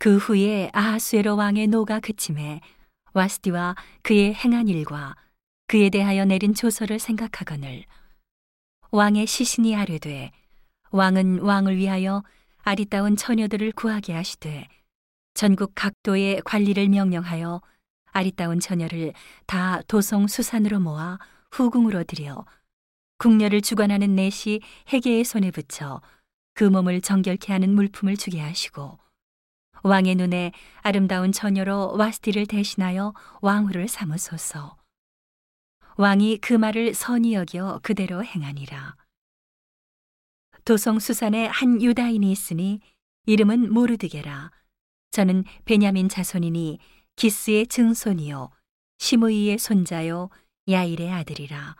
그 후에 아하수에로 왕의 노가 그침에 와스티와 그의 행한 일과 그에 대하여 내린 조서를 생각하거늘 왕의 시신이 아뢰되 왕은 왕을 위하여 아리따운 처녀들을 구하게 하시되 전국 각도의 관리를 명령하여 아리따운 처녀를 다 도성 수산으로 모아 후궁으로 들여 궁녀를 주관하는 넷이 해계의 손에 붙여 그 몸을 정결케 하는 물품을 주게 하시고 왕의 눈에 아름다운 처녀로 와스티를 대신하여 왕후를 삼으소서. 왕이 그 말을 선히 여겨 그대로 행하니라. 도성 수산에 한 유다인이 있으니 이름은 모르드게라. 저는 베냐민 자손이니 기스의 증손이요 시므이의 손자요 야일의 아들이라.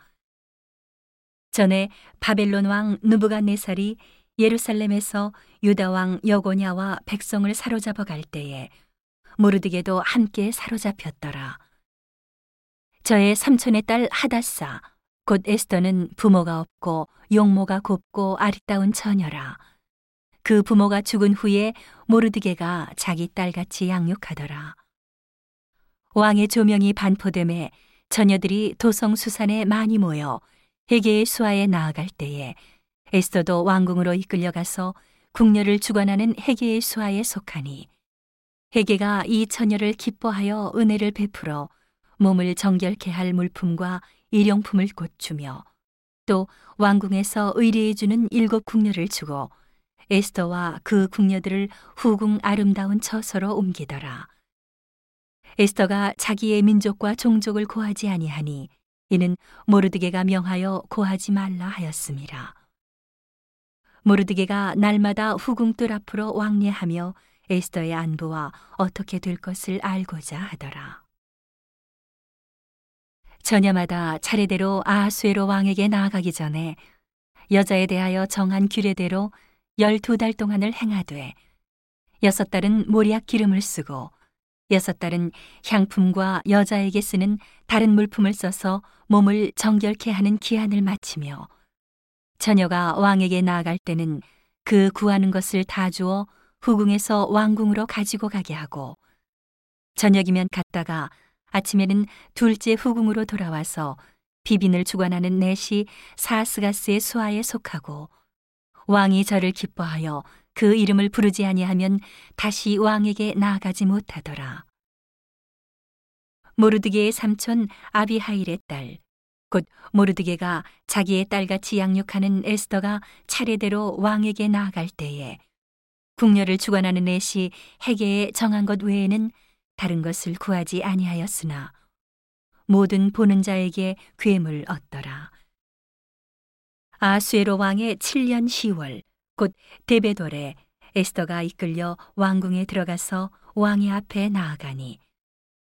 전에 바벨론 왕 누부갓네살이 예루살렘에서 유다 왕 여고냐와 백성을 사로잡아 갈 때에 모르드게도 함께 사로잡혔더라. 저의 삼촌의 딸 하다사 곧 에스더는 부모가 없고 용모가 곱고 아리따운 처녀라. 그 부모가 죽은 후에 모르드게가 자기 딸같이 양육하더라. 왕의 조명이 반포됨에 처녀들이 도성 수산에 많이 모여 해계의 수하에 나아갈 때에 에스더도 왕궁으로 이끌려가서 궁녀를 주관하는 해계의 수하에 속하니 해계가 이 처녀를 기뻐하여 은혜를 베풀어 몸을 정결케 할 물품과 일용품을 곧주며 또 왕궁에서 의뢰해 주는 일곱 궁녀를 주고 에스더와 그 궁녀들을 후궁 아름다운 처소로 옮기더라. 에스더가 자기의 민족과 종족을 고하지 아니하니 이는 모르드게가 명하여 고하지 말라 하였습니다. 모르드게가 날마다 후궁뜰 앞으로 왕래하며 에스더의 안부와 어떻게 될 것을 알고자 하더라. 저녁마다 차례대로 아하수에로 왕에게 나아가기 전에 여자에 대하여 정한 규례대로 열두 달 동안을 행하되 여섯 달은 모리약 기름을 쓰고 여섯 달은 향품과 여자에게 쓰는 다른 물품을 써서 몸을 정결케 하는 기한을 마치며 처녀가 왕에게 나아갈 때는 그 구하는 것을 다 주어 후궁에서 왕궁으로 가지고 가게 하고 저녁이면 갔다가 아침에는 둘째 후궁으로 돌아와서 비빈을 주관하는 넷이 사스가스의 수하에 속하고 왕이 저를 기뻐하여 그 이름을 부르지 아니하면 다시 왕에게 나아가지 못하더라. 모르드게의 삼촌 아비하일의 딸, 곧 모르드게가 자기의 딸같이 양육하는 에스더가 차례대로 왕에게 나아갈 때에 궁녀를 주관하는 넷이 해계에 정한 것 외에는 다른 것을 구하지 아니하였으나 모든 보는 자에게 괴물 얻더라. 아수에로 왕의 7년 10월 곧 데베돌에 에스더가 이끌려 왕궁에 들어가서 왕의 앞에 나아가니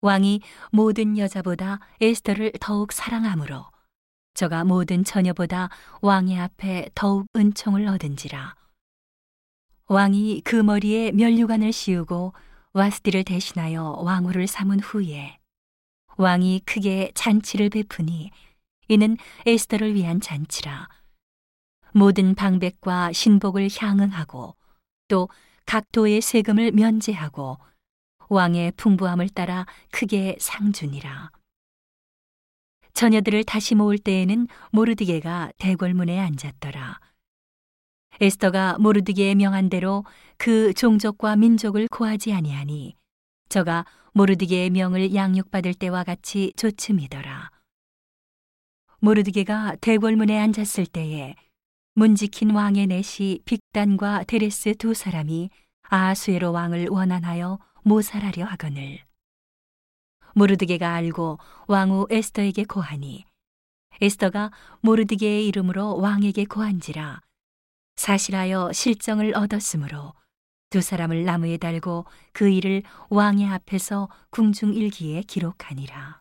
왕이 모든 여자보다 에스더를 더욱 사랑하므로 저가 모든 처녀보다 왕의 앞에 더욱 은총을 얻은지라. 왕이 그 머리에 면류관을 씌우고 와스디를 대신하여 왕후를 삼은 후에 왕이 크게 잔치를 베푸니 이는 에스더를 위한 잔치라. 모든 방백과 신복을 향응하고 또 각도의 세금을 면제하고 왕의 풍부함을 따라 크게 상준이라. 처녀들을 다시 모을 때에는 모르드게가 대궐문에 앉았더라. 에스더가 모르드게의 명한 대로 그 종족과 민족을 고하지 아니하니 저가 모르드게의 명을 양육받을 때와 같이 조춤이더라. 모르드게가 대궐문에 앉았을 때에 문지킨 왕의 넷이 빅단과 데레스 두 사람이 아수에로 왕을 원한하여 모살하려 하거늘 모르드게가 알고 왕후 에스더에게 고하니 에스더가 모르드게의 이름으로 왕에게 고한지라 사실하여 실정을 얻었으므로 두 사람을 나무에 달고 그 일을 왕의 앞에서 궁중 일기에 기록하니라.